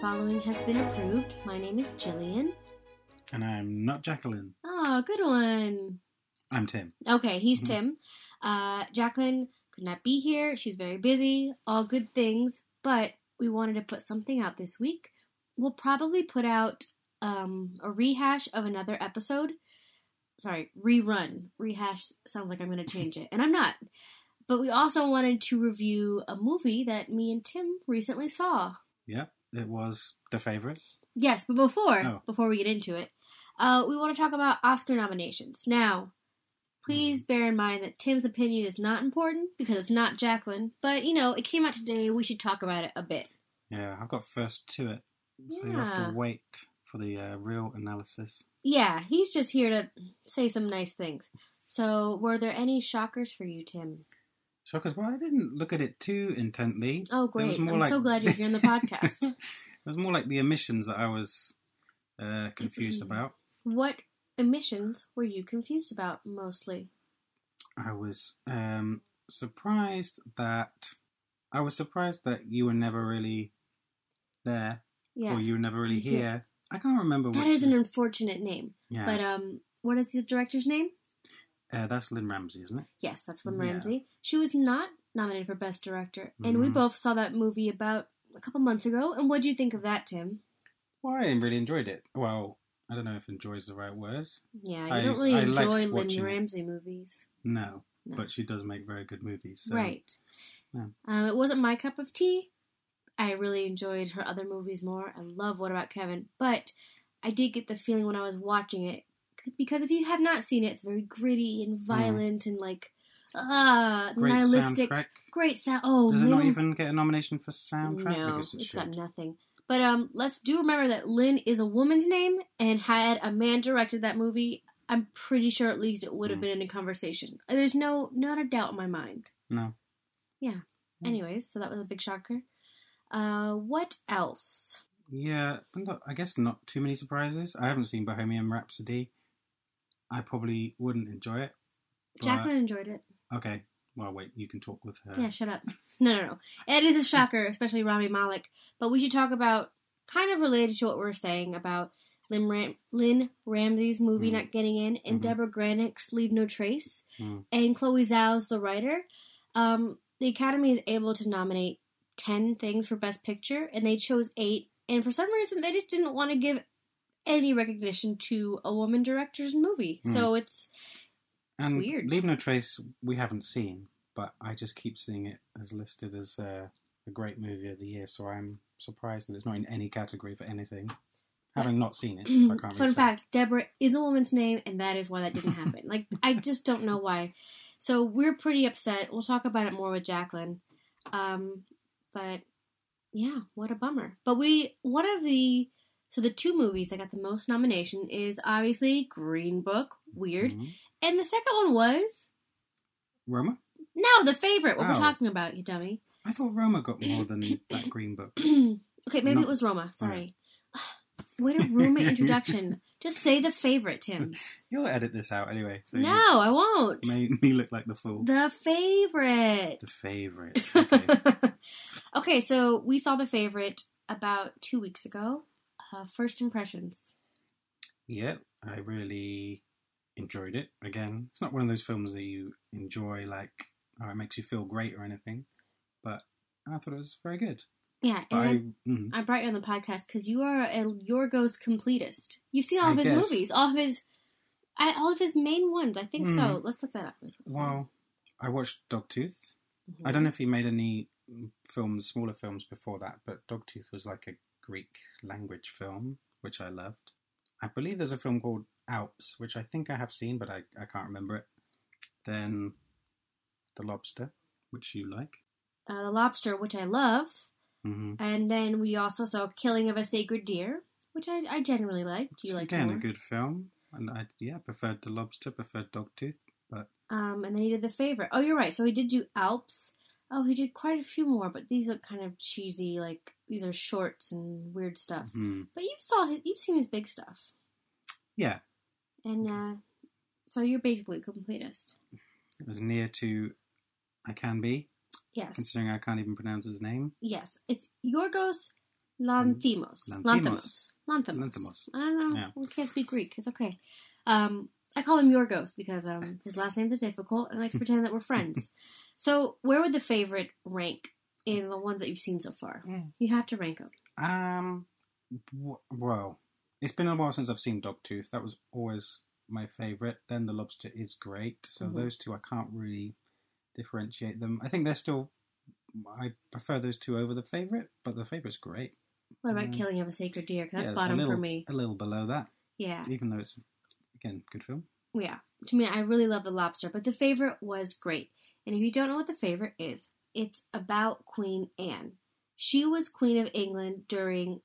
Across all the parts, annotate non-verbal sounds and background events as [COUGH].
following has been approved. My name is Jillian. And I'm not Jacqueline. Oh, good one. I'm Tim. Okay, he's Mhm. Tim. Uh, Jacqueline could not be here. She's very busy. All good things. But we wanted to put something out this week. We'll probably put out um, a rehash of another episode. Sorry, rerun. Rehash sounds like I'm going to change it, and I'm not. But we also wanted to review a movie that me and Tim recently saw. Yeah, it was the favorite. Yes, but before Oh. before we get into it, uh, we want to talk about Oscar nominations. Now, please bear in mind that Tim's opinion is not important because it's not Jacqueline. But you know, it came out today. We should talk about it a bit. Yeah, I've got first to it. So you have Yeah. to wait for the uh, real analysis. Yeah, he's just here to say some nice things. So, were there any shockers for you, Tim? Shockers, well, I didn't look at it too intently. Oh, great! I'm like- so glad you're here on the [LAUGHS] podcast. it was more like the emissions that I was uh, confused about. what emissions were you confused about mostly? I was um, surprised that I was surprised that you were never really there, Yeah, or you were never really Yeah. here. I can't remember. that is an unfortunate name. yeah. But um, what is the director's name? Uh, that's Lynne Ramsay, isn't it? Yes, that's Lynne Yeah. Ramsay. She was not nominated for Best Director, and we Mhm. both saw that movie about a couple months ago. And what do you think of that, Tim? Well, I really enjoyed it. Well, I don't know if "enjoy" is the right word. Yeah, you I- don't really I enjoy Lynne it. Ramsay movies, No, No. but she does make very good movies. So. right? yeah. Um, it wasn't my cup of tea. I really enjoyed her other movies more. I love What About Kevin, but I did get the feeling when I was watching it because if you have not seen it, it's very gritty and violent and like ah Great nihilistic. soundtrack. Great sound. Oh, Does it not even get a nomination for soundtrack? No, because it it's got nothing. But um, let's do remember that Lynne is a woman's name, and had a man directed that movie, I'm pretty sure at least it would have Mm. been in a conversation. There's no not a doubt in my mind. No. Mm. Anyways, so that was a big shocker. Uh, what else? Yeah, I guess not too many surprises. I haven't seen Bohemian Rhapsody. I probably wouldn't enjoy it. but- Jacqueline enjoyed it. Okay. Well, wait. You can talk with her. Yeah, shut up. [LAUGHS] No, no, no. It is a shocker, especially Rami Malek. But we should talk about kind of related to what we are saying about Lynne, Ram- Lynne Ramsay's movie Mm. not getting in, and Mhm. Deborah Granik's Leave No Trace, Mm. and Chloe Zhao's The Rider. Um, the Academy is able to nominate ten things for Best Picture, and they chose eight. And for some reason, they just didn't want to give any recognition to a woman director's movie. Mm. So it's and weird. Leave No Trace, we haven't seen, but I just keep seeing it as listed as uh, a great movie of the year. So I'm surprised that it's not in any category for anything. Having not seen it, I can't Fun fact: Deborah is a woman's name, and that is why that didn't happen. like, I just don't know why. So we're pretty upset. We'll talk about it more with Jacqueline. Um, but yeah, what a bummer. But we one of the so the two movies that got the most nomination is obviously Green Book, weird, Mhm. and the second one was Roma. no, the favorite. What we're Oh. talking about, you dummy. I thought Roma got more than [CLEARS THROAT] that Green Book. [CLEARS THROAT] okay, maybe No. it was Roma. Sorry. Way to ruin my introduction. [LAUGHS] Just say the favorite, Tim. [LAUGHS] You'll edit this out anyway. So No, I won't. made me look like the fool. The favorite. The favorite. [LAUGHS] Okay. okay, so we saw the favorite about two weeks ago. Uh, first impressions. yeah, I really enjoyed it. Again, it's not one of those films that you enjoy, like, or it makes you feel great or anything, but I thought it was very good. Yeah, I, and mm, I, brought you on the podcast because you are a Yorgos completist. You've seen all I of his guess. movies, all of his, all of his main ones. I think so. Mhm. Let's look that up. well, I watched Dogtooth. Mhm. I don't know if he made any films, smaller films before that, but Dogtooth was like a Greek language film, which I loved. I believe there's a film called Alps, which I think I have seen, but I, I can't remember it. Then The Lobster, which you like. Uh, the Lobster, which I love, hmm and then we also saw Killing of a Sacred Deer, which I, I generally liked. Do you like Again, more? a good film. And I, yeah, preferred The Lobster, preferred Dogtooth. But Um, and then he did the favorite. Oh, you're right. So he did do Alps. Oh, he did quite a few more, but these look kind of cheesy. Like these are shorts and weird stuff. hmm, But you saw his, you've seen his big stuff, yeah, and uh, so you're basically a completist. as near to I can be, Yes, considering I can't even pronounce his name. yes. It's Yorgos Lanthimos. Lanthimos. Lanthimos. Lanthimos. I don't know. Yeah. We can't speak Greek. It's okay. Um, I call him Yorgos because um, his last names are difficult, and I like to pretend that we're friends. [LAUGHS] So, where would the favorite rank in the ones that you've seen so far? Mm. You have to rank them. Um, w- well, it's been a while since I've seen Dogtooth. That was always my favourite. Then The Lobster is great. So Mhm. those two, I can't really differentiate them. I think they're still. I prefer those two over the favourite, but the favourite's great. What about Mm. Killing of a Sacred Deer? 'Cause that's Yeah, a bottom little, for me. A little below that, Yeah, even though it's again good film. yeah. To me, I really love The Lobster, but the favorite was great. And if you don't know what the favorite is, it's about Queen Anne. She was Queen of England during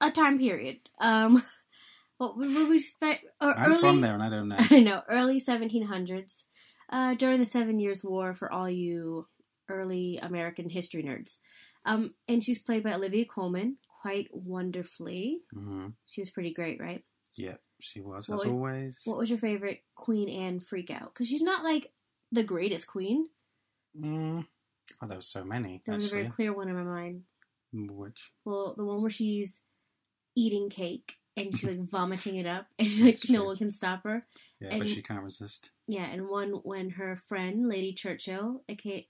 a time period. Um, [LAUGHS] what would we expect? Uh, I'm early, from there, and I don't know. [LAUGHS] I know, early 1700s, uh, during the Seven Years' War for all you early American history nerds. Um, and she's played by Olivia Colman quite wonderfully. hmm She was pretty great, right? Yeah, she was What as would- always. What was your favorite Queen Anne freak out? Because she's not like the greatest queen. Mm. Oh, there was so many. There was a very clear one in my mind. Which Well, the one where she's eating cake and she's like [LAUGHS] vomiting it up, and like That's no true. one can stop her. yeah, And- but she can't resist. Yeah, and one when her friend Lady Churchill, aka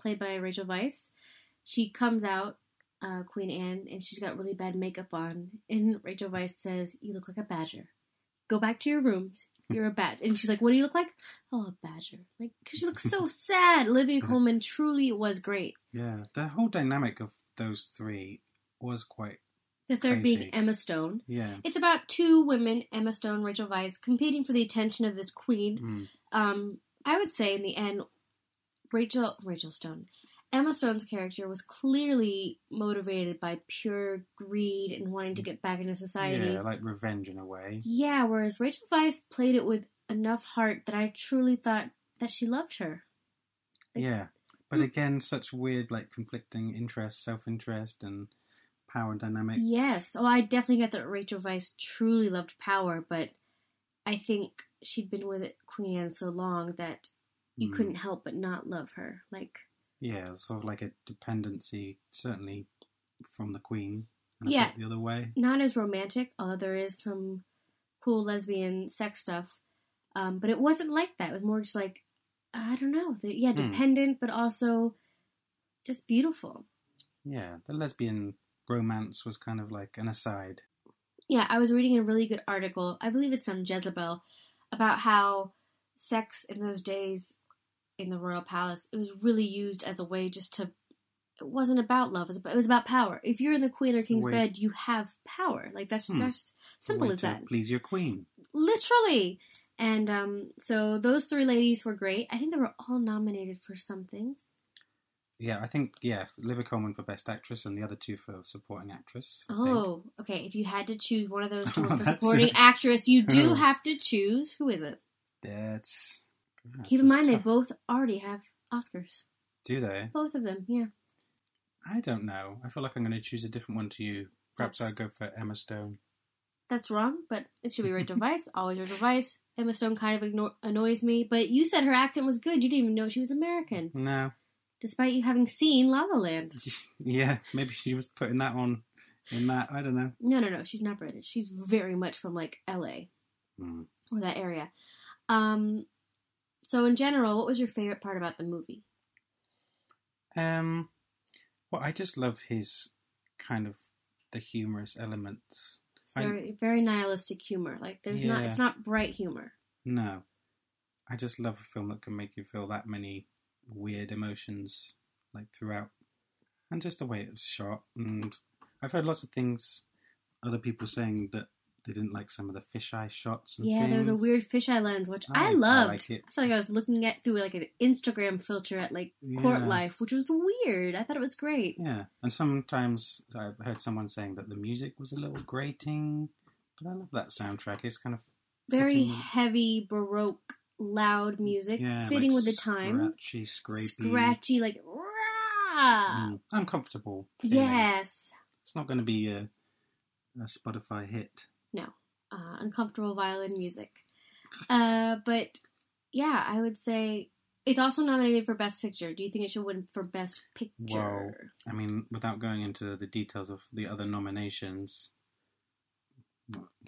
played by Rachel Weisz, she comes out, uh, Queen Anne, and she's got really bad makeup on, and Rachel Weisz says, "You look like a badger. Go back to your rooms. You're a bat." And she's like, "What do you look like?" "Oh, a badger." Like, because she looks so [LAUGHS] sad. Olivia Colman truly was great. Yeah, the whole dynamic of those three was quite. The third being Emma Stone. Yeah. It's about two women, Emma Stone, Rachel Weisz, competing for the attention of this queen. Mm. Um, I would say in the end, Rachel Rachel Stone, Emma Stone's character was clearly motivated by pure greed and wanting to get back into society. Yeah, like revenge in a way. Yeah, whereas Rachel Weisz played it with enough heart that I truly thought that she loved her. Like- Yeah. But Mm. again, such weird, like, conflicting interests, self interest, and power dynamics. Yes. Oh, I definitely get that Rachel Weisz truly loved power, but I think she'd been with Queen Anne so long that you Mm. couldn't help but not love her. Like, Yeah, sort of like a dependency, certainly from the Queen. And Yeah. the other way. not as romantic, although there is some cool lesbian sex stuff. Um, but it wasn't like that. It was more just like, I don't know. the- Yeah, Hmm. dependent, but also just beautiful. Yeah, the lesbian romance was kind of like an aside. Yeah, I was reading a really good article. I believe it's on Jezebel about how sex in those days in the royal palace it was really used as a way just to. It wasn't about love. It was about, it was about power. If you're in the queen or king's way- bed, you have power. Like that's Hmm. that's simple as that. Please your Queen. Literally. And um, so those three ladies were great. I think they were all nominated for something. Yeah, I think, yeah, Olivia Colman for Best Actress and the other two for Supporting Actress. I think. Oh, okay. If you had to choose one of those two [LAUGHS] for supporting [LAUGHS] actress, you do have to choose. Who is it? That's. Keep in mind, they both already have Oscars. Do they? Both of them, yeah. I don't know. I feel like I'm going to choose a different one to you. Perhaps I'll go for Emma Stone. That's wrong, but it should be Rachel Weisz. Always Rachel Weisz. Emma Stone kind of ignore- annoys me, but you said her accent was good. You didn't even know she was American, No. despite you having seen La La Land. [LAUGHS] yeah, maybe she was putting that on in that. I don't know. No, no, no. She's not British. She's very much from like L.A. Hmm. or that area. Um, so in general, what was your favorite part about the movie? Um, well, I just love his kind of the humorous elements. It's I- very, very nihilistic humor. Like there's not, it's not bright humor. No, I just love a film that can make you feel that many weird emotions like throughout, and just the way it was shot. And I've heard lots of things, other people saying that they didn't like some of the fisheye shots. And Yeah, there was a things. weird fisheye lens, which I, I- I loved. like it. I felt like I was looking at through like an Instagram filter at like court Yeah. life, which was weird. I thought it was great. Yeah, and sometimes I've heard someone saying that the music was a little grating, but I love that soundtrack. It's kind of Very fitting- heavy, baroque, loud music, yeah, fitting like with the time. Scratchy, scrapey, Scratchy, like rah. mm, uncomfortable. feeling. Yes. It's not going to be a, a Spotify hit. Uh, uncomfortable violin music. Uh, but yeah, I would say It's also nominated for Best Picture. Do you think it should win for Best Picture? Well, I mean, without going into the details of the other nominations,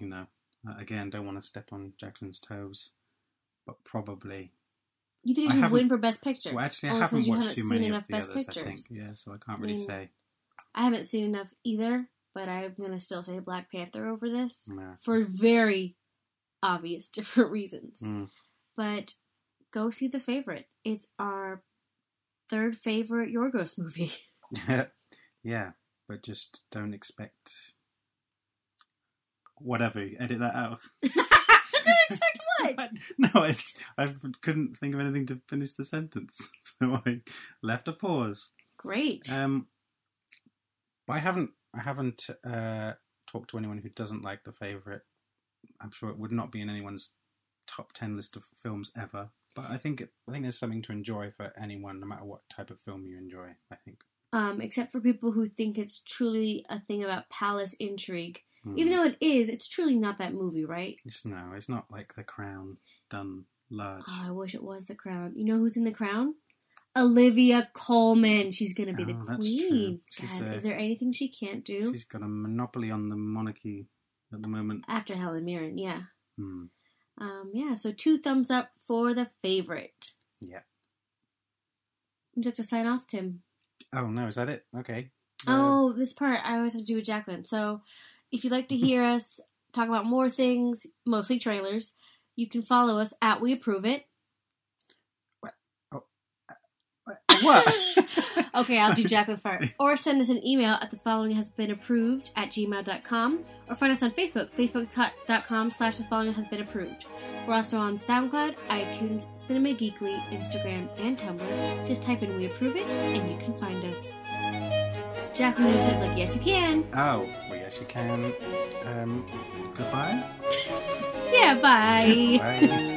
you know, uh, again, don't want to step on Jacqueline's toes, but probably. you think it should win for Best Picture? Well, actually, I 'cause haven't you watched haven't too many of the Best others. I Pictures. think, yeah, so I can't really mean, say. I haven't seen enough either, but I'm gonna still say Black Panther over this Yeah. for very obvious [LAUGHS] different reasons. Mm. But go see the favorite. It's our third favorite Yorgos movie. [LAUGHS] [LAUGHS] yeah, but just don't expect whatever. Edit that out. Don't expect what? no, it's I couldn't think of anything to finish the sentence, so I left a pause. Great. Um, but I haven't I haven't uh, talked to anyone who doesn't like the favorite. I'm sure it would not be in anyone's top ten list of films ever. But I think I think there's something to enjoy for anyone, no matter what type of film you enjoy. I think. um, except for people who think it's truly a thing about palace intrigue. Hmm. Even though it is, it's truly not that movie, right? It's no, it's not like The Crown done large. Oh, I wish it was The Crown. You know who's in The Crown? Olivia Colman. She's gonna be the Oh, true. queen. God, uh, is there anything she can't do She's got a monopoly on the monarchy at the moment. after Helen Mirren? Yeah. Hmm. Um, yeah. So two thumbs up for the favorite. Yeah. Would you like to sign off, Tim? Oh no, is that it? Okay. Uh, Oh, this part I always have to do with Jacqueline. So, if you'd like to hear [LAUGHS] us talk about more things, mostly trailers, you can follow us at We Approve It. What? [LAUGHS] okay, I'll do Jacqueline's part. Or send us an email at the following has been approved at gmail.com or find us on Facebook, facebook.com slash the following has been approved. We're also on SoundCloud, iTunes, Cinema Geekly, Instagram, and Tumblr. Just type in We Approve It and you can find us. Jacqueline says, like, yes, you can. Oh, well, yes, you can. Um, goodbye. [LAUGHS] Yeah, bye. Bye.